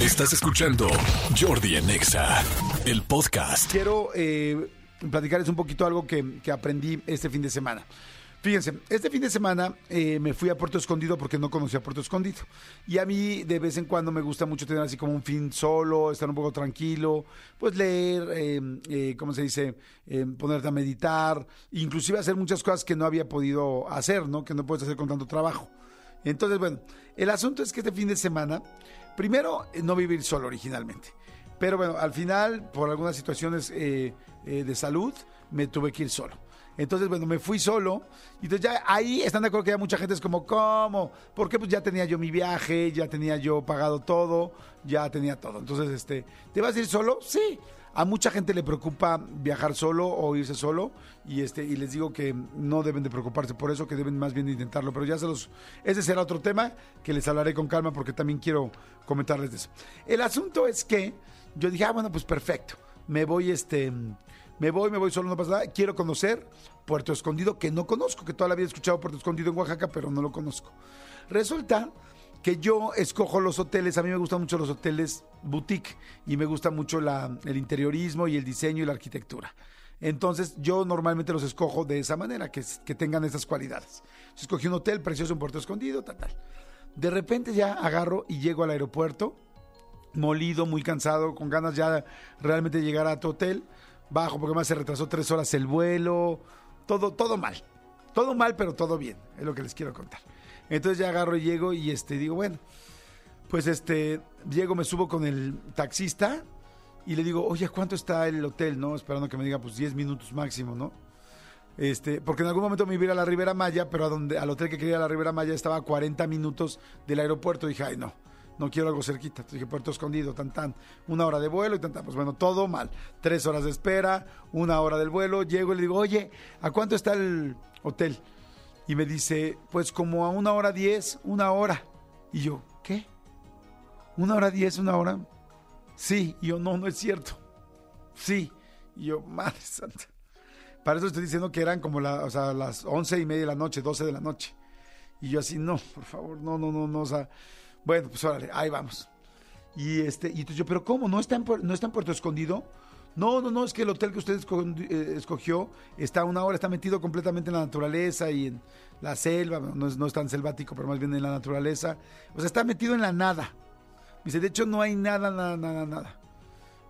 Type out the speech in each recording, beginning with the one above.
Estás escuchando Jordi en Exa, el podcast. Quiero eh, platicarles un poquito algo que, que aprendí este fin de semana. Fíjense, este fin de semana eh, me fui a Puerto Escondido porque no conocía Puerto Escondido. Y a mí de vez en cuando me gusta mucho tener así como un fin solo, estar un poco tranquilo, pues leer, eh, eh, ¿cómo se dice? Ponerte a meditar, inclusive hacer muchas cosas que no había podido hacer, ¿no? Que no puedes hacer con tanto trabajo. Entonces, bueno, el asunto es que este fin de semana, primero, eh, no vivir solo originalmente. Pero bueno, al final, por algunas situaciones eh, eh, de salud, me tuve que ir solo. Entonces, bueno, me fui solo. Y entonces ya ahí están de acuerdo que ya mucha gente es como, ¿cómo? Porque pues ya tenía yo mi viaje, ya tenía yo pagado todo, ya tenía todo. Entonces, este, ¿te vas a ir solo? Sí. A mucha gente le preocupa viajar solo o irse solo y este y les digo que no deben de preocuparse por eso, que deben más bien intentarlo, pero ya se los ese será otro tema que les hablaré con calma porque también quiero comentarles de eso. El asunto es que yo dije, "Ah, bueno, pues perfecto. Me voy este me voy, me voy solo, no pasa nada. Quiero conocer Puerto Escondido, que no conozco, que toda la vida he escuchado Puerto Escondido en Oaxaca, pero no lo conozco. Resulta que yo escojo los hoteles, a mí me gustan mucho los hoteles boutique y me gusta mucho el interiorismo y el diseño y la arquitectura. Entonces yo normalmente los escojo de esa manera, que, que tengan esas cualidades. Yo escogí un hotel precioso en Puerto Escondido, tal, tal. De repente ya agarro y llego al aeropuerto, molido, muy cansado, con ganas ya de realmente llegar a tu hotel. Bajo porque más se retrasó tres horas el vuelo. Todo, todo mal. Todo mal, pero todo bien. Es lo que les quiero contar. Entonces ya agarro y llego y este digo, bueno, pues este, llego, me subo con el taxista y le digo, oye, ¿cuánto está el hotel? ¿No? Esperando que me diga, pues 10 minutos máximo, ¿no? Este, porque en algún momento me iba a la Ribera Maya, pero a donde, al hotel que quería ir a la Ribera Maya estaba a 40 minutos del aeropuerto. dije, ay, no, no quiero algo cerquita. Entonces dije, Puerto Escondido, tan, tan. Una hora de vuelo y tan, tan. Pues bueno, todo mal. Tres horas de espera, una hora del vuelo. Llego y le digo, oye, ¿a cuánto está el hotel? Y me dice, pues como a una hora diez, una hora. Y yo, ¿qué? ¿Una hora diez, una hora? Sí. Y yo, no, no es cierto. Sí. Y yo, madre santa. Para eso estoy diciendo que eran como la, o sea, las once y media de la noche, doce de la noche. Y yo así, no, por favor, no, no, no, no, o sea, bueno, pues órale, ahí vamos. Y este, y entonces yo, pero ¿cómo? ¿No está en, no está en Puerto Escondido? No, no, no, es que el hotel que usted eh, escogió está una hora, está metido completamente en la naturaleza y en la selva, no es, tan selvático, pero más bien en la naturaleza. O sea, está metido en la nada. Me dice, de hecho no hay nada, nada, nada, nada.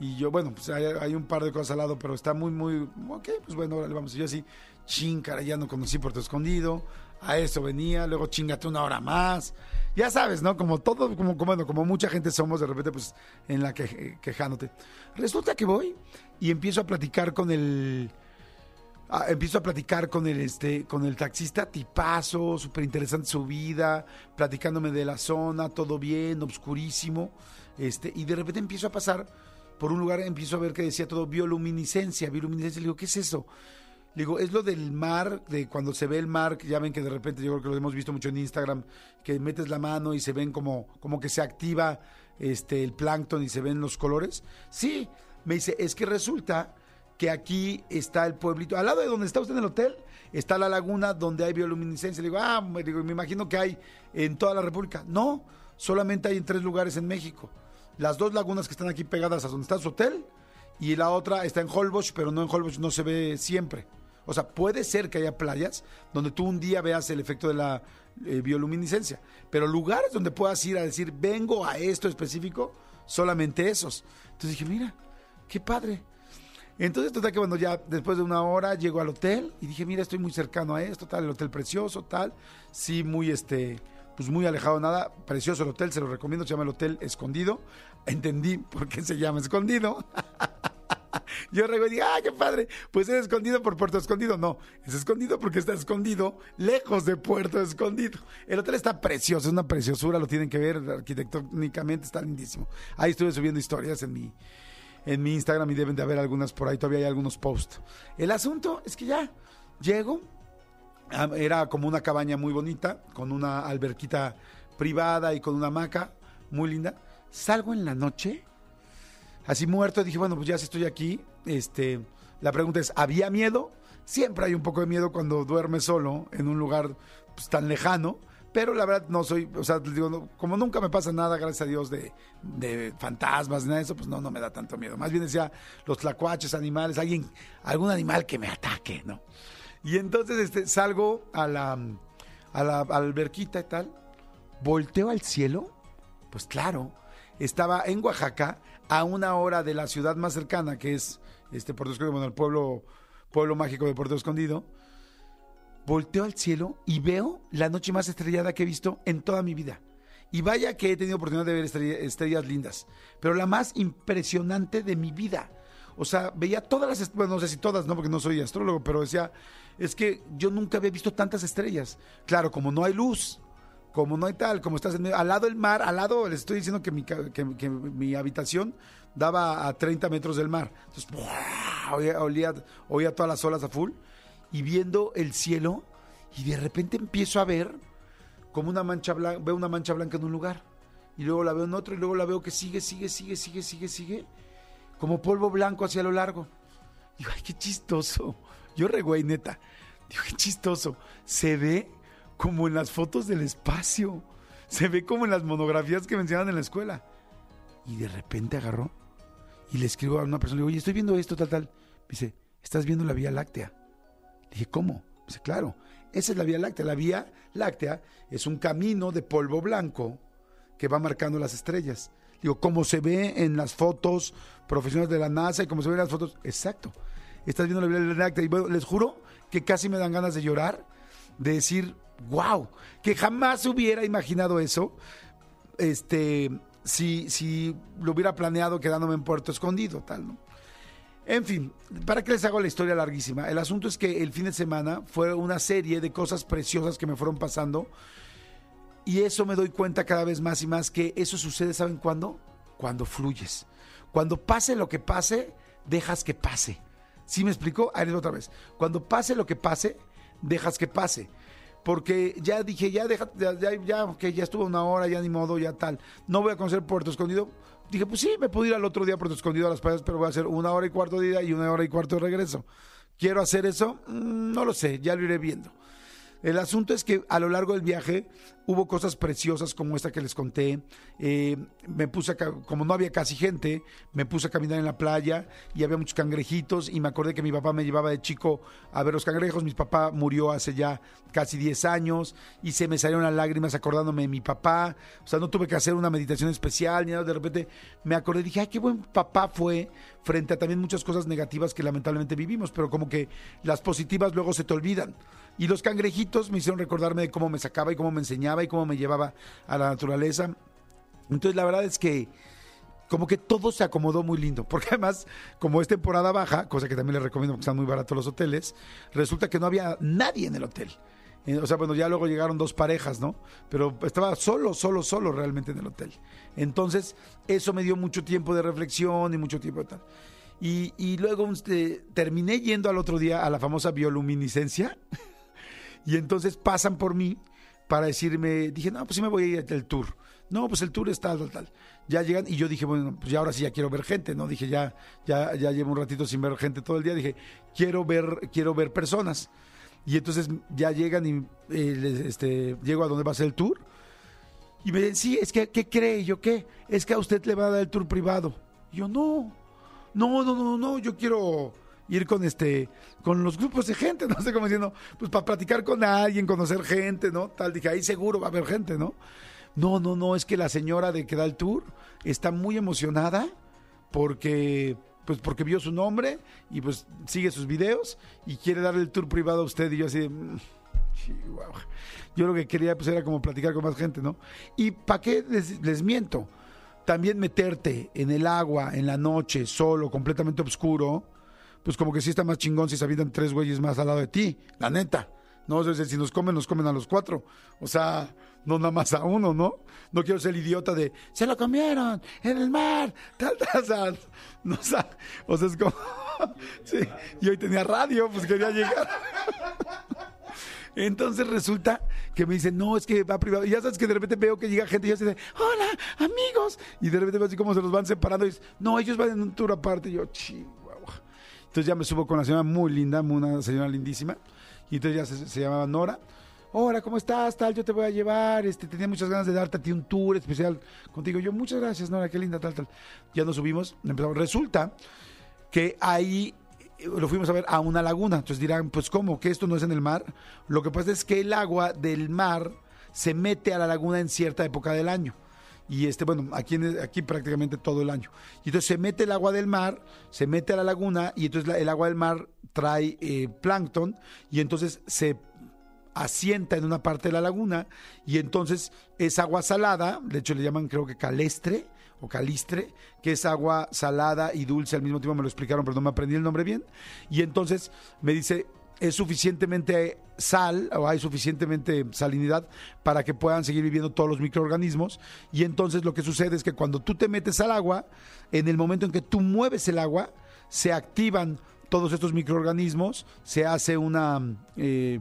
Y yo, bueno, pues hay, hay un par de cosas al lado, pero está muy, muy, ok, pues bueno, órale, vamos. Y yo así, ching, ya no conocí Puerto Escondido, a eso venía, luego chingate una hora más. Ya sabes, ¿no? Como todo, como, como, bueno, como mucha gente somos de repente, pues, en la que, quejándote. Resulta que voy y empiezo a platicar con el, Ah, empiezo a platicar con el este con el taxista tipazo, súper interesante su vida, platicándome de la zona, todo bien, obscurísimo, este, y de repente empiezo a pasar por un lugar, empiezo a ver que decía todo bioluminiscencia, bioluminiscencia, le digo, ¿qué es eso? Digo, es lo del mar, de cuando se ve el mar, ya ven que de repente yo creo que lo hemos visto mucho en Instagram, que metes la mano y se ven como, como que se activa este el plancton y se ven los colores. Sí, me dice, es que resulta que aquí está el pueblito, al lado de donde está usted en el hotel, está la laguna donde hay bioluminiscencia. Le digo, ah, me, digo, me imagino que hay en toda la República. No, solamente hay en tres lugares en México. Las dos lagunas que están aquí pegadas a donde está su hotel y la otra está en Holbox, pero no en Holbox no se ve siempre. O sea, puede ser que haya playas donde tú un día veas el efecto de la eh, bioluminiscencia, pero lugares donde puedas ir a decir, vengo a esto específico, solamente esos. Entonces dije, mira, qué padre. Entonces, total que bueno, ya después de una hora llego al hotel y dije, mira, estoy muy cercano a esto, tal, el hotel precioso, tal. Sí, muy este, pues muy alejado de nada. Precioso el hotel, se lo recomiendo, se llama el Hotel Escondido. Entendí por qué se llama Escondido. Yo rego y digo, ¡ah, qué padre! Pues es escondido por Puerto Escondido. No, es escondido porque está escondido lejos de Puerto Escondido. El hotel está precioso, es una preciosura, lo tienen que ver arquitectónicamente, está lindísimo. Ahí estuve subiendo historias en mi, en mi Instagram y deben de haber algunas por ahí, todavía hay algunos posts. El asunto es que ya llego, era como una cabaña muy bonita, con una alberquita privada y con una hamaca muy linda. Salgo en la noche, así muerto, dije, bueno, pues ya si estoy aquí, este, la pregunta es, ¿había miedo? Siempre hay un poco de miedo cuando duermes solo en un lugar pues, tan lejano, Pero la verdad no soy, o sea, digo, como nunca me pasa nada, gracias a Dios, de, de fantasmas, nada de eso, pues no, no me da tanto miedo. Más bien decía los tlacuaches, animales, alguien, algún animal que me ataque, ¿no? Y entonces este, salgo a la, a la alberquita y tal, volteo al cielo, pues claro, estaba en Oaxaca, a una hora de la ciudad más cercana, que es este Puerto Escondido, bueno, el pueblo, pueblo mágico de Puerto Escondido. Volteo al cielo y veo la noche más estrellada que he visto en toda mi vida. Y vaya que he tenido oportunidad de ver estrellas, estrellas lindas, pero la más impresionante de mi vida. O sea, veía todas las, est- bueno, no sé si todas, no, porque no soy astrólogo, pero decía, es que yo nunca había visto tantas estrellas. Claro, como no hay luz, como no hay tal, como estás en al lado del mar, al lado, les estoy diciendo que mi, que, mi habitación daba a 30 metros del mar. Entonces, ¡buah! olía- oía todas las olas a full y viendo el cielo y de repente empiezo a ver como una mancha blanca, veo una mancha blanca en un lugar y luego la veo en otro y luego la veo que sigue, sigue, sigue, sigue, sigue, sigue, como polvo blanco hacia lo largo. Digo, ay, qué chistoso. Yo re güey, neta. Digo, qué chistoso. Se ve como en las fotos del espacio. Se ve como en las monografías que me enseñaban en la escuela. Y de repente agarró y le escribo a una persona, le digo, oye, estoy viendo esto, tal, tal. Me dice, ¿estás viendo la Vía Láctea? Le dije, ¿cómo? Dice, claro, esa es la Vía Láctea. La Vía Láctea es un camino de polvo blanco que va marcando las estrellas. Digo, como se ve en las fotos profesionales de la NASA y como se ve en las fotos. Exacto. Estás viendo la Vía Láctea. Y les juro que casi me dan ganas de llorar, de decir, wow, que jamás hubiera imaginado eso. Este, si, si lo hubiera planeado quedándome en Puerto Escondido, tal, ¿no? En fin, ¿para qué les hago la historia larguísima? El asunto es que el fin de semana fue una serie de cosas preciosas que me fueron pasando y eso me doy cuenta cada vez más y más que eso sucede, ¿saben cuándo? Cuando fluyes. Cuando pase lo que pase, dejas que pase. ¿Sí me explico? Ahí otra vez. Cuando pase lo que pase, dejas que pase. Porque ya dije, ya deja, ya, ya, ya, ya estuvo una hora, ya ni modo, ya tal. No voy a conocer Puerto Escondido. Dije, pues sí, me puedo ir al otro día a Puerto Escondido a las playas, pero voy a hacer una hora y cuarto de ida y una hora y cuarto de regreso. ¿Quiero hacer eso? Mm, No lo sé, ya lo iré viendo. El asunto es que a lo largo del viaje hubo cosas preciosas como esta que les conté. Eh, me puse, a como no había casi gente, me puse a caminar en la playa y había muchos cangrejitos y me acordé que mi papá me llevaba de chico a ver los cangrejos. Mi papá murió hace ya casi 10 años y se me salieron las lágrimas acordándome de mi papá. O sea, no tuve que hacer una meditación especial ni nada. De repente me acordé y dije, ay, qué buen papá fue frente a también muchas cosas negativas que lamentablemente vivimos, pero como que las positivas luego se te olvidan. Y los cangrejitos me hicieron recordarme de cómo me sacaba y cómo me enseñaba y cómo me llevaba a la naturaleza. Entonces la verdad es que como que todo se acomodó muy lindo, porque además, como es temporada baja, cosa que también les recomiendo porque están muy baratos los hoteles, resulta que no había nadie en el hotel. Eh, O sea, bueno, ya luego llegaron dos parejas, ¿no? Pero estaba solo, solo, solo realmente en el hotel. Entonces, eso me dio mucho tiempo de reflexión y mucho tiempo de tal. Y, y luego este, terminé yendo al otro día a la famosa bioluminiscencia. Y entonces pasan por mí para decirme, dije, no, pues sí me voy a ir al tour. No, pues el tour es tal, tal. Ya llegan y yo dije, bueno, pues ya ahora sí ya quiero ver gente, ¿no? Dije, ya, ya, ya llevo un ratito sin ver gente todo el día. Dije, quiero ver, quiero ver personas. Y entonces ya llegan y eh, este, llego a donde va a ser el tour. Y me dicen, sí, es que, ¿qué cree? Yo, ¿qué? Es que a usted le va a dar el tour privado. Y yo, no, no, no, no, no, yo quiero ir con este, con los grupos de gente, no sé cómo diciendo, pues para platicar con alguien, conocer gente, ¿no? Tal, dije, ahí seguro va a haber gente, ¿no? No, no, no, es que la señora de que da el tour está muy emocionada porque, pues porque vio su nombre y pues sigue sus videos y quiere darle el tour privado a usted y yo así de, "Mm, chihuahua". Yo lo que quería pues era como platicar con más gente, ¿no? Y ¿para qué les, les miento? También meterte en el agua, en la noche, solo, completamente oscuro, pues como que sí está más chingón si se avientan tres güeyes más al lado de ti, la neta. No, es decir, si nos comen, nos comen a los cuatro. O sea, no nada más a uno, ¿no? No quiero ser el idiota de, se lo comieron en el mar, tal, tal, sea, no, o sea, o sea, es como, sí, y hoy tenía radio, pues quería llegar. Entonces resulta que me dicen, no, es que va privado. Y ya sabes que de repente veo que llega gente y yo así de, hola, amigos. Y de repente veo así como se los van separando y dices, no, ellos van en un tour aparte. Y yo, chihuahua. Entonces ya me subo con la señora muy linda, una señora lindísima. Y entonces ya se, llamaba Nora. hola, ¿cómo estás? Tal, yo te voy a llevar, este, tenía muchas ganas de darte a ti un tour especial contigo. Yo, muchas gracias, Nora, qué linda, tal, tal. Ya nos subimos, empezamos. Resulta que ahí eh, lo fuimos a ver a una laguna. Entonces dirán, pues ¿cómo? ¿Que esto no es en el mar? Lo que pasa es que el agua del mar se mete a la laguna en cierta época del año. Y este, bueno, aquí, aquí prácticamente todo el año. Y entonces se mete el agua del mar, se mete a la laguna y entonces el agua del mar trae eh, plancton y entonces se asienta en una parte de la laguna y entonces es agua salada, de hecho le llaman creo que calestre o calistre, que es agua salada y dulce al mismo tiempo, me lo explicaron, pero no me aprendí el nombre bien. Y entonces me dice, es suficientemente sal o hay suficientemente salinidad para que puedan seguir viviendo todos los microorganismos. Y entonces lo que sucede es que cuando tú te metes al agua, en el momento en que tú mueves el agua, se activan todos estos microorganismos, se hace una... eh,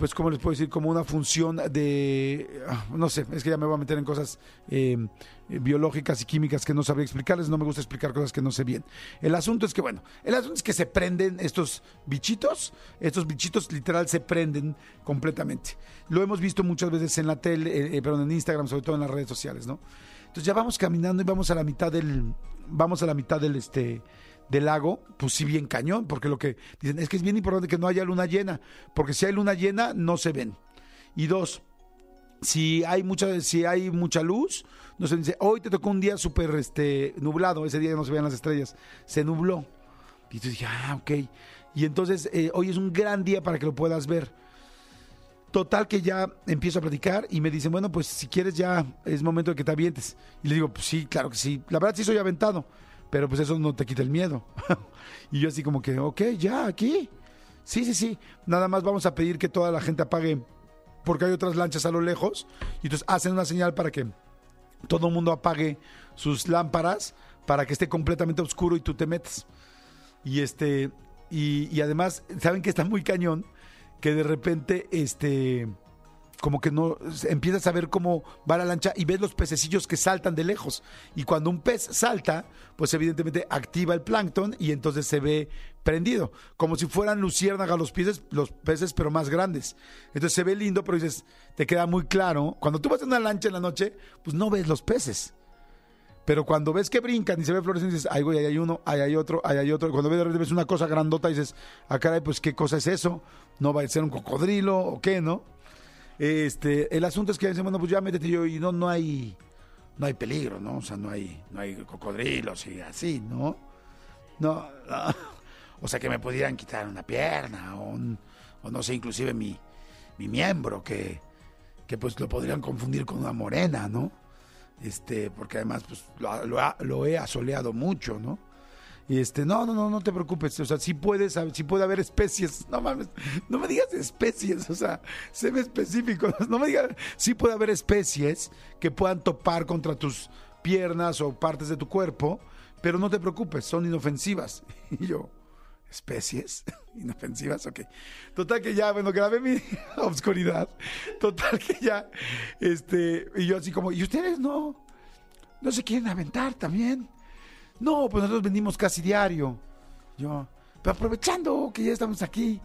pues, ¿cómo les puedo decir? Como una función de, ah, no sé, es que ya me voy a meter en cosas eh, biológicas y químicas que no sabría explicarles, no me gusta explicar cosas que no sé bien. El asunto es que, bueno, el asunto es que se prenden estos bichitos, estos bichitos literal se prenden completamente. Lo hemos visto muchas veces en la tele, eh, eh, perdón, en Instagram, sobre todo en las redes sociales, ¿no? Entonces ya vamos caminando y vamos a la mitad del, vamos a la mitad del, este, del lago, pues sí bien cañón, porque lo que dicen es que es bien importante que no haya luna llena, porque si hay luna llena no se ven. Y dos, si hay mucha, si hay mucha luz, no se dice, hoy te tocó un día súper este, nublado, ese día no se veían las estrellas, se nubló. Y tú dije, ah, ok. Y entonces eh, hoy es un gran día para que lo puedas ver. Total que ya empiezo a platicar y me dicen, bueno, pues si quieres ya es momento de que te avientes. Y le digo, pues sí, claro que sí. La verdad sí soy aventado, pero pues eso no te quita el miedo. y yo así como que, ok, ya, aquí. Sí, sí, sí. Nada más vamos a pedir que toda la gente apague, porque hay otras lanchas a lo lejos. Y entonces hacen una señal para que todo el mundo apague sus lámparas para que esté completamente oscuro y tú te metes. Y este, y, y además, ¿saben que está muy cañón? Que de repente, este, como que no, empiezas a ver cómo va la lancha y ves los pececillos que saltan de lejos. Y cuando un pez salta, pues evidentemente activa el plancton y entonces se ve prendido. Como si fueran luciérnagas los peces, los peces, pero más grandes. Entonces se ve lindo, pero dices, te queda muy claro. Cuando tú vas en una lancha en la noche, pues no ves los peces. Pero cuando ves que brincan y se ve fluorescencia, dices, ay, güey, ahí hay uno, ahí hay otro, ahí hay otro. Cuando ves ves una cosa grandota, dices, ah, caray, pues, ¿qué cosa es eso? ¿No va a ser un cocodrilo o qué, no? Este, el asunto es que dicen, bueno, pues ya métete yo y no, no hay, no hay peligro, ¿no? O sea, no hay, no hay cocodrilos y así, ¿no? No, o sea, que me pudieran quitar una pierna o, un- o no sé, inclusive mi, mi miembro, que, que pues lo podrían confundir con una morena, ¿no? Este, porque además pues lo, lo lo he asoleado mucho, ¿no? Y este, no, no, no, no te preocupes, o sea, sí puedes, sí puede haber especies, no mames, no me digas especies, o sea, sé específico, no me digas, sí puede haber especies que puedan topar contra tus piernas o partes de tu cuerpo, pero no te preocupes, son inofensivas. Y yo, especies inofensivas, ok. Total que ya, bueno, grabé mi obscuridad. Total que ya, este, y yo así como, ¿y ustedes no? ¿No se quieren aventar también? No, pues nosotros venimos casi diario. Yo, pero aprovechando que ya estamos aquí.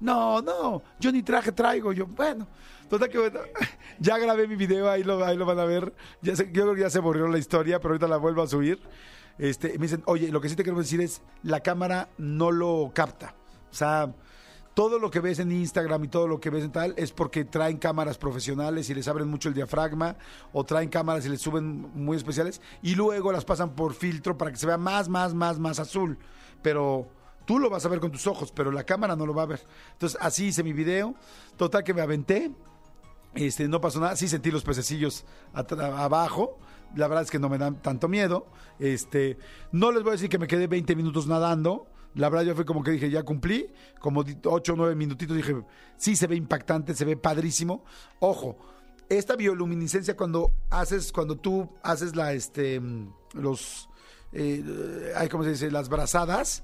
No, no, yo ni traje traigo. Yo, bueno, total que bueno, ya grabé mi video, ahí lo, ahí lo van a ver. Yo creo que ya se borró la historia, pero ahorita la vuelvo a subir. Este, me dicen, oye, lo que sí te quiero decir es, la cámara no lo capta. O sea, todo lo que ves en Instagram y todo lo que ves en tal es porque traen cámaras profesionales y les abren mucho el diafragma o traen cámaras y les suben muy especiales y luego las pasan por filtro para que se vea más, más, más, más azul. Pero tú lo vas a ver con tus ojos, pero la cámara no lo va a ver. Entonces así hice mi video. Total que me aventé. Este, no pasó nada, sí sentí los pececillos abajo. La verdad es que no me dan tanto miedo. Este, no les voy a decir que me quedé 20 minutos nadando. La verdad yo fue como que dije, ya cumplí, como 8 o 9 minutitos, dije, sí se ve impactante, se ve padrísimo. Ojo, esta bioluminiscencia cuando haces, cuando tú haces la, este, los, eh, ay, ¿cómo se dice? Las brazadas,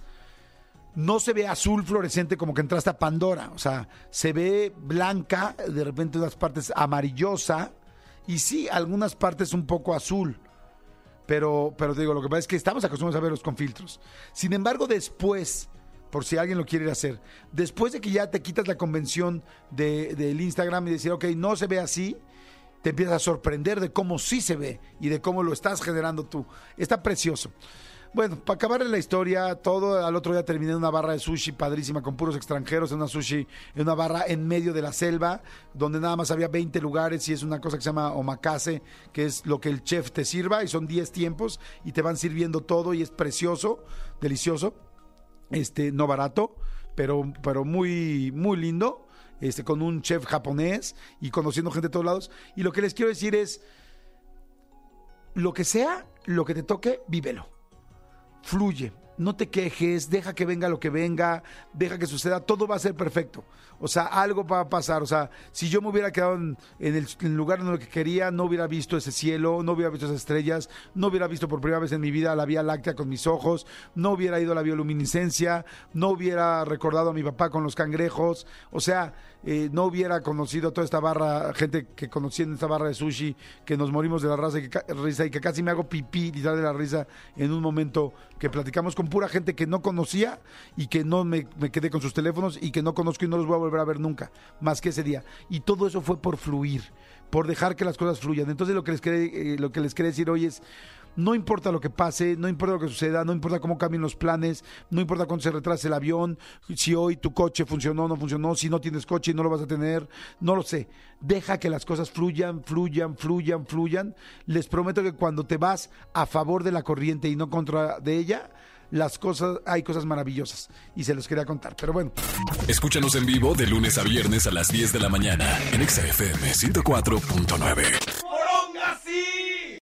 no se ve azul fluorescente como que entraste a Pandora. O sea, se ve blanca, de repente unas partes amarillosa y sí, algunas partes un poco azul. Pero, pero te digo, lo que pasa es que estamos acostumbrados a verlos con filtros. Sin embargo, después por si alguien lo quiere hacer. Después de que ya te quitas la convención de- del Instagram y decir, ok, no se ve así, te empiezas a sorprender de cómo sí se ve y de cómo lo estás generando tú. Está precioso. Bueno, para acabar la historia, todo al otro día terminé en una barra de sushi padrísima con puros extranjeros, en una sushi, en una barra en medio de la selva, donde nada más había 20 lugares y es una cosa que se llama omakase, que es lo que el chef te sirva y son 10 tiempos y te van sirviendo todo y es precioso, delicioso, este no barato, pero pero muy muy lindo, este con un chef japonés y conociendo gente de todos lados. Y lo que les quiero decir es lo que sea, lo que te toque, vívelo fluye. No te quejes, deja que venga lo que venga, deja que suceda, todo va a ser perfecto. O sea, algo va a pasar. O sea, si yo me hubiera quedado en, el, lugar en el que quería, no hubiera visto ese cielo, no hubiera visto esas estrellas, no hubiera visto por primera vez en mi vida la Vía Láctea con mis ojos, no hubiera ido a la bioluminiscencia, no hubiera recordado a mi papá con los cangrejos, o sea, eh, no hubiera conocido toda esta barra, gente que conocí en esta barra de sushi, que nos morimos de la raza y que, risa y que casi me hago pipí literal de la risa en un momento que platicamos con pura gente que no conocía y que no me, quedé con sus teléfonos y que no conozco y no los voy a volver a ver nunca, más que ese día. Y todo eso fue por fluir, por dejar que las cosas fluyan. Entonces lo que les quería, eh, lo que les quería decir hoy es, no importa lo que pase, no importa lo que suceda, no importa cómo cambien los planes, no importa cuánto se retrase el avión, si hoy tu coche funcionó o no funcionó, si no tienes coche y no lo vas a tener, no lo sé. Deja que las cosas fluyan, fluyan, fluyan, fluyan. Les prometo que cuando te vas a favor de la corriente y no contra de ella, las cosas, hay cosas maravillosas. Y se los quería contar. Pero bueno, Escúchanos en vivo de lunes a viernes a las 10 de la mañana en Exa FM 104.9.